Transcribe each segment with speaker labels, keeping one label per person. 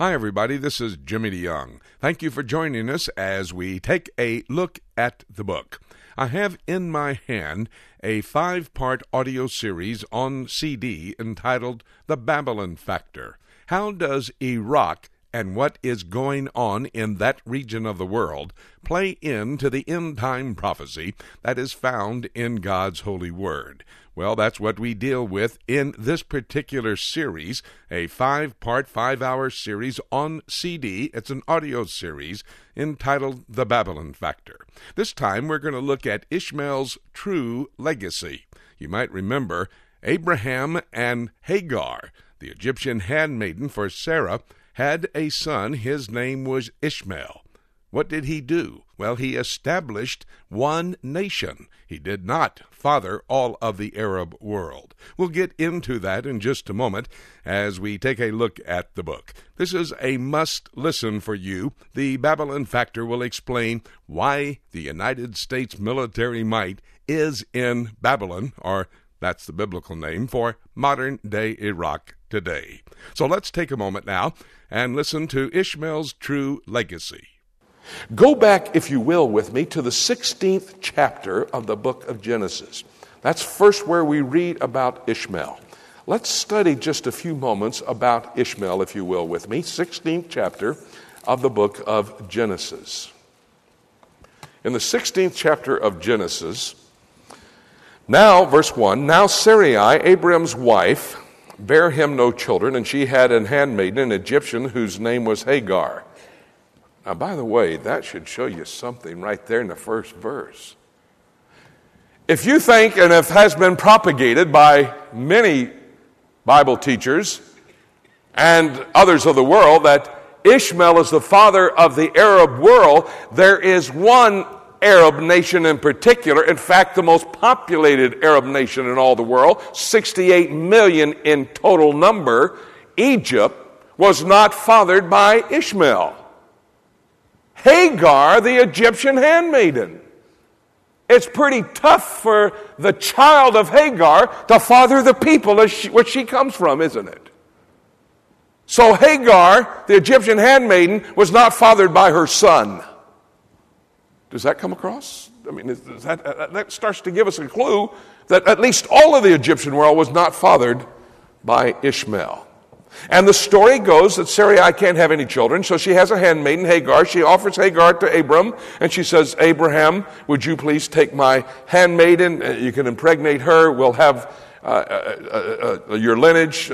Speaker 1: Hi, everybody. This is Jimmy DeYoung. Thank you for joining us as we take a look at the book. I have in my hand a five part audio series on CD entitled The Babylon Factor. How does Iraq and what is going on in that region of the world play into the end time prophecy that is found in God's holy word. Well, that's what we deal with in this particular series, a five part, five hour series on CD. It's an audio series entitled The Babylon Factor. This time we're going to look at Ishmael's true legacy. You might remember Abraham and Hagar, the Egyptian handmaiden for Sarah, had a son. His name was Ishmael. What did he do? Well, he established one nation. He did not father all of the Arab world. We'll get into that in just a moment as we take a look at the book. This is a must listen for you. The Babylon Factor will explain why the United States military might is in Babylon, or that's the biblical name for modern day Iraq today. So let's take a moment now and listen to Ishmael's true legacy.
Speaker 2: Go back, if you will, with me to the 16th chapter of the book of Genesis. That's first where we read about Ishmael. Let's study just a few moments about Ishmael, if you will, with me. 16th chapter of the book of Genesis. In the 16th chapter of Genesis, now, verse 1 Now Sarai, Abram's wife, bare him no children, and she had an handmaiden, an Egyptian, whose name was Hagar. Now, by the way, that should show you something right there in the first verse. If you think, and if has been propagated by many Bible teachers and others of the world, that Ishmael is the father of the Arab world, there is one Arab nation in particular, in fact, the most populated Arab nation in all the world, 68 million in total number, Egypt, was not fathered by Ishmael. Hagar, the Egyptian handmaiden. It's pretty tough for the child of Hagar to father the people which she comes from, isn't it? So Hagar, the Egyptian handmaiden, was not fathered by her son. Does that come across? I mean, that, uh, that starts to give us a clue that at least all of the Egyptian world was not fathered by Ishmael. And the story goes that Sarai can't have any children, so she has a handmaiden, Hagar. She offers Hagar to Abram, and she says, Abraham, would you please take my handmaiden? Uh, you can impregnate her. We'll have uh, uh, uh, uh your lineage.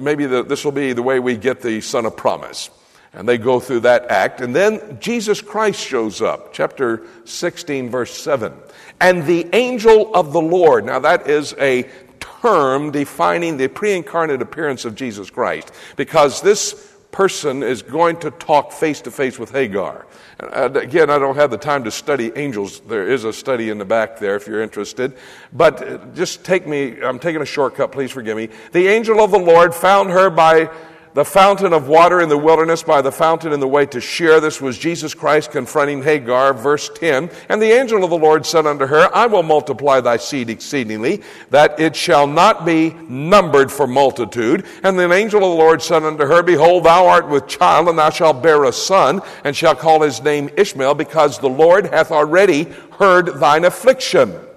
Speaker 2: maybe the, this will be the way we get the son of promise. And they go through that act. And then Jesus Christ shows up, chapter 16, verse 7. And the angel of the Lord. Now, that is a term defining the pre incarnate appearance of Jesus Christ, because this person is going to talk face to face with Hagar. And uh, again, I don't have the time to study angels. There is a study in the back there if you're interested. But uh, just take me, I'm taking a shortcut, please forgive me. The angel of the Lord found her by the fountain of water in the wilderness by the fountain in the way to Shur. This was Jesus Christ confronting Hagar, verse 10. And the angel of the Lord said unto her, I will multiply thy seed exceedingly, that it shall not be numbered for multitude. And the angel of the Lord said unto her, Behold, thou art with child, and thou shalt bear a son, and shall call his name Ishmael, because the Lord hath already heard thine affliction.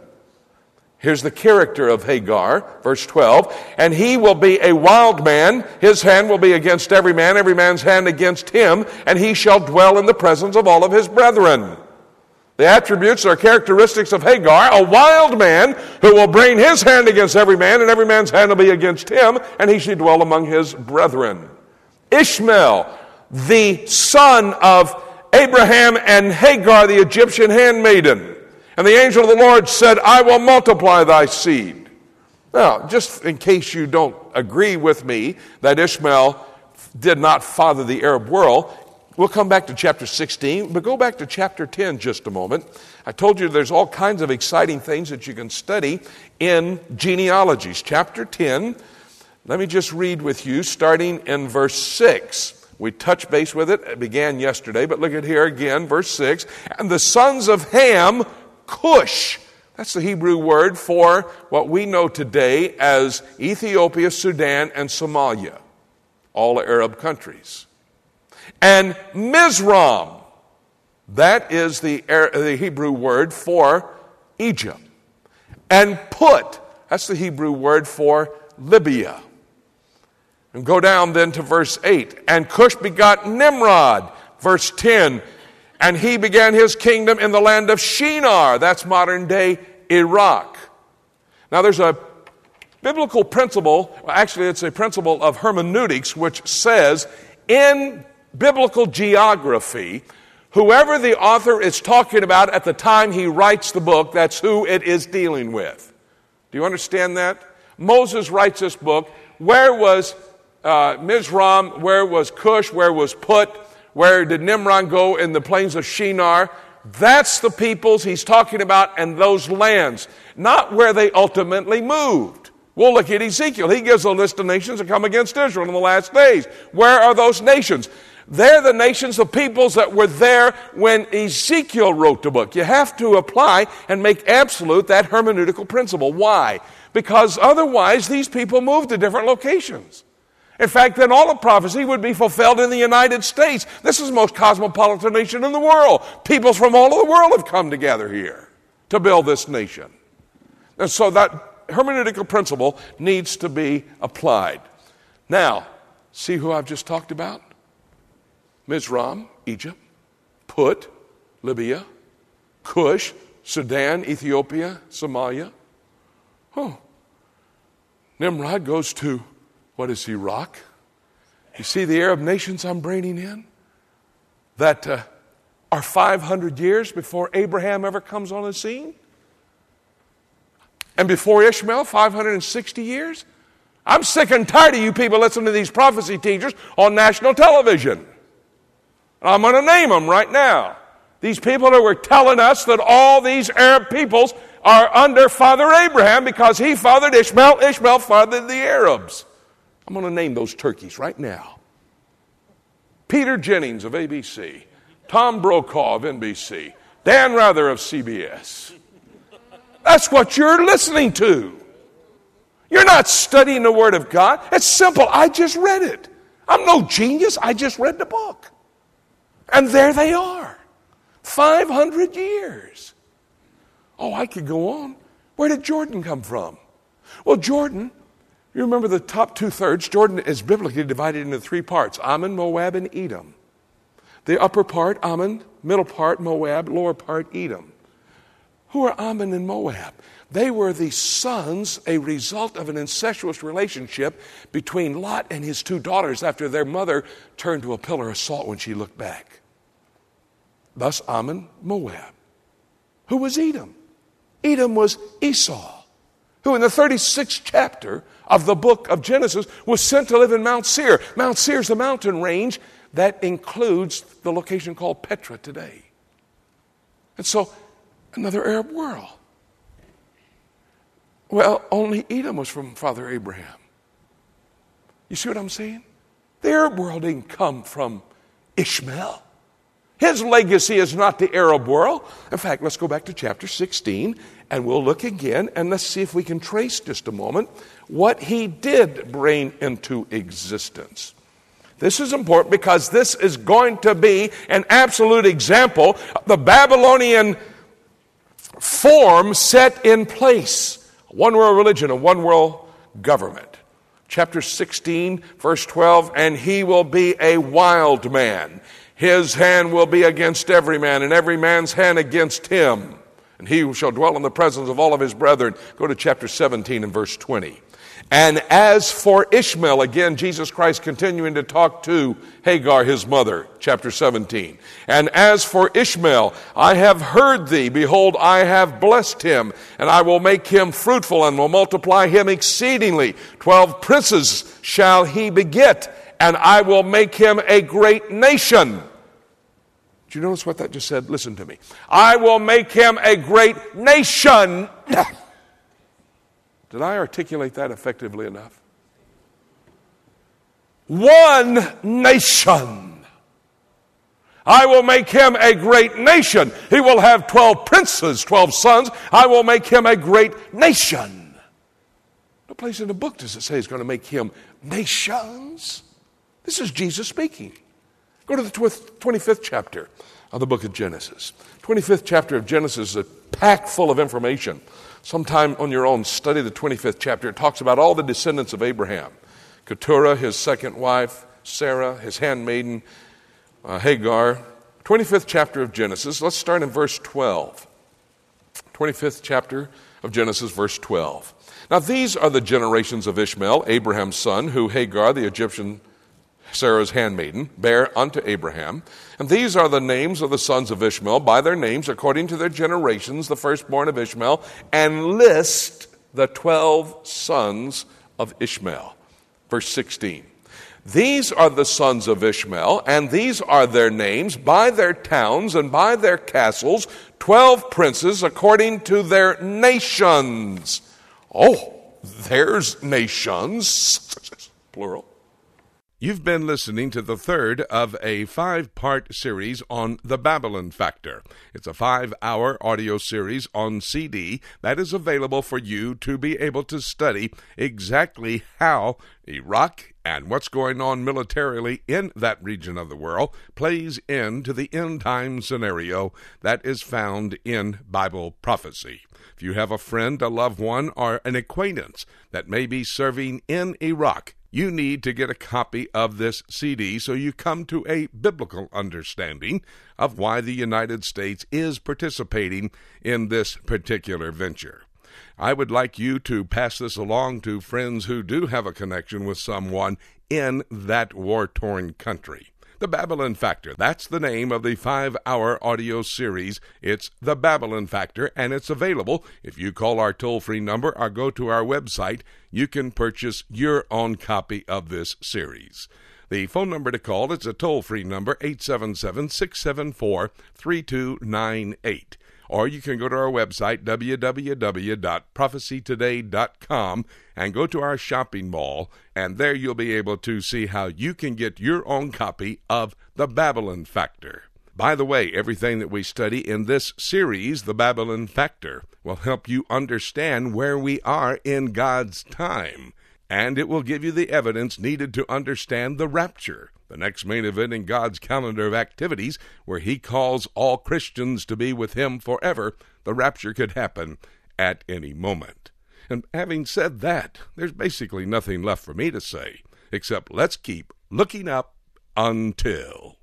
Speaker 2: Here's the character of Hagar, verse 12. And he will be a wild man. His hand will be against every man, every man's hand against him, and he shall dwell in the presence of all of his brethren. The attributes or characteristics of Hagar a wild man who will bring his hand against every man, and every man's hand will be against him, and he shall dwell among his brethren. Ishmael, the son of Abraham and Hagar, the Egyptian handmaiden. And the angel of the Lord said, I will multiply thy seed. Now, just in case you don't agree with me that Ishmael did not father the Arab world, we'll come back to chapter 16, but go back to chapter 10 just a moment. I told you there's all kinds of exciting things that you can study in genealogies. Chapter 10, let me just read with you, starting in verse 6. We touched base with it, it began yesterday, but look at here again, verse 6. And the sons of Ham Cush. That's the Hebrew word for what we know today as Ethiopia, Sudan, and Somalia, all Arab countries. and Mizraim. That is the, the Hebrew word for Egypt. And Put, that's the Hebrew word for Libya. And go down then to verse 8. And Cush begot Nimrod, verse 10. And he began his kingdom in the land of Shinar. That's modern day Iraq. Now there's a biblical principle, actually, it's a principle of hermeneutics, which says in biblical geography, whoever the author is talking about at the time he writes the book, that's who it is dealing with. Do you understand that? Moses writes this book. Where was uh, Mizraim? Where was Cush? Where was Put? Where did Nimrod go in the plains of Shinar? That's the peoples he's talking about and those lands, not where they ultimately moved. We'll look at Ezekiel. He gives a list of nations that come against Israel in the last days. Where are those nations? They're the nations, the peoples that were there when Ezekiel wrote the book. You have to apply and make absolute that hermeneutical principle. Why? Because otherwise, these people move to different locations. In fact, then all of prophecy would be fulfilled in the United States. This is the most cosmopolitan nation in the world. Peoples from all over the world have come together here to build this nation. And so that hermeneutical principle needs to be applied. Now, see who I've just talked about? Mizraim, Egypt, Put, Libya, Cush, Sudan, Ethiopia, Somalia. Oh. Nimrod goes to, what is Iraq? You see the Arab nations I'm bringing in? That uh, are 500 years before Abraham ever comes on the scene? And before Ishmael, 560 years? I'm sick and tired of you people listening to these prophecy teachers on national television. I'm going to name them right now. These people who were telling us that all these Arab peoples are under Father Abraham because he fathered Ishmael, Ishmael fathered the Arabs. I'm going to name those turkeys right now. Peter Jennings of ABC, Tom Brokaw of NBC, Dan Rather of CBS. That's what you're listening to. You're not studying the Word of God. It's simple. I just read it. I'm no genius. I just read the book. And there they are. 500 years. Oh, I could go on. Where did Jordan come from? Well, Jordan, you remember the top two thirds? Jordan is biblically divided into three parts Ammon, Moab, and Edom. The upper part, Ammon, middle part, Moab, lower part, Edom. Who are Ammon and Moab? They were the sons, a result of an incestuous relationship between Lot and his two daughters after their mother turned to a pillar of salt when she looked back. Thus, Ammon, Moab. Who was Edom? Edom was Esau, who in the 36th chapter of the book of Genesis was sent to live in Mount Seir. Mount Seir is the mountain range that includes the location called Petra today. And so, another Arab world. Well, only Edom was from Father Abraham. You see what I'm saying? The Arab world didn't come from Ishmael. His legacy is not the Arab world. In fact, let's go back to chapter 16 and we'll look again and let's see if we can trace just a moment what he did bring into existence. This is important because this is going to be an absolute example of the Babylonian form set in place. One world religion, a one world government. Chapter 16, verse 12, and he will be a wild man his hand will be against every man, and every man's hand against him. And he shall dwell in the presence of all of his brethren. Go to chapter 17 and verse 20. And as for Ishmael, again, Jesus Christ continuing to talk to Hagar, his mother, chapter 17. And as for Ishmael, I have heard thee. Behold, I have blessed him, and I will make him fruitful and will multiply him exceedingly. Twelve princes shall he beget, and I will make him a great nation. Do you notice what that just said? Listen to me. I will make him a great nation. Did I articulate that effectively enough? One nation. I will make him a great nation. He will have 12 princes, 12 sons. I will make him a great nation. No place in the book does it say he's going to make him nations. This is Jesus speaking. Go to the 25th chapter of the book of Genesis. 25th chapter of Genesis is packed full of information. Sometime on your own, study the 25th chapter. It talks about all the descendants of Abraham Keturah, his second wife, Sarah, his handmaiden, uh, Hagar. 25th chapter of Genesis. Let's start in verse 12. 25th chapter of Genesis, verse 12. Now, these are the generations of Ishmael, Abraham's son, who Hagar, the Egyptian Sarah's handmaiden, bare unto Abraham. And these are the names of the sons of Ishmael by their names according to their generations, the firstborn of Ishmael, and list the twelve sons of Ishmael. Verse 16. These are the sons of Ishmael, and these are their names by their towns and by their castles, twelve princes according to their nations. Oh, there's nations, plural.
Speaker 1: You've been listening to the third of a five part series on the Babylon Factor. It's a five hour audio series on CD that is available for you to be able to study exactly how Iraq and what's going on militarily in that region of the world plays into the end time scenario that is found in Bible prophecy. If you have a friend, a loved one, or an acquaintance that may be serving in Iraq, you need to get a copy of this CD so you come to a biblical understanding of why the United States is participating in this particular venture. I would like you to pass this along to friends who do have a connection with someone in that war torn country. The Babylon Factor. That's the name of the five hour audio series. It's The Babylon Factor, and it's available. If you call our toll free number or go to our website, you can purchase your own copy of this series. The phone number to call is a toll free number, 877 674 3298 or you can go to our website, www.prophecytoday.com, and go to our shopping mall, and there you'll be able to see how you can get your own copy of The Babylon Factor. By the way, everything that we study in this series, The Babylon Factor, will help you understand where we are in God's time, and it will give you the evidence needed to understand the rapture the next main event in God's calendar of activities, where He calls all Christians to be with Him forever, the rapture could happen at any moment. And having said that, there's basically nothing left for me to say, except let's keep looking up until.